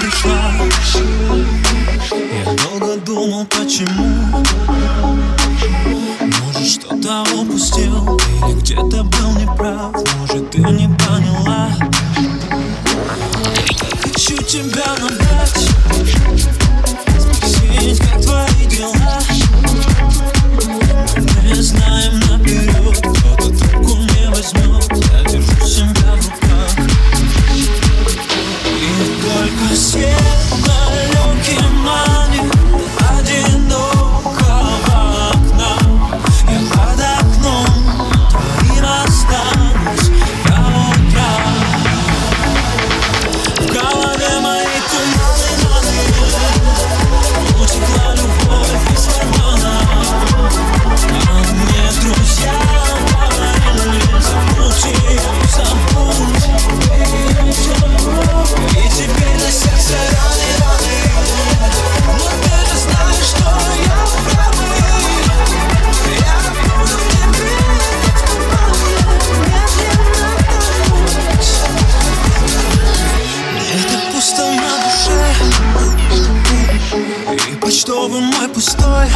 пришла. Я долго думал, почему. Может, что-то упустил Или где-то был неправ. Может, ты не поняла. Я хочу тебя, пустой.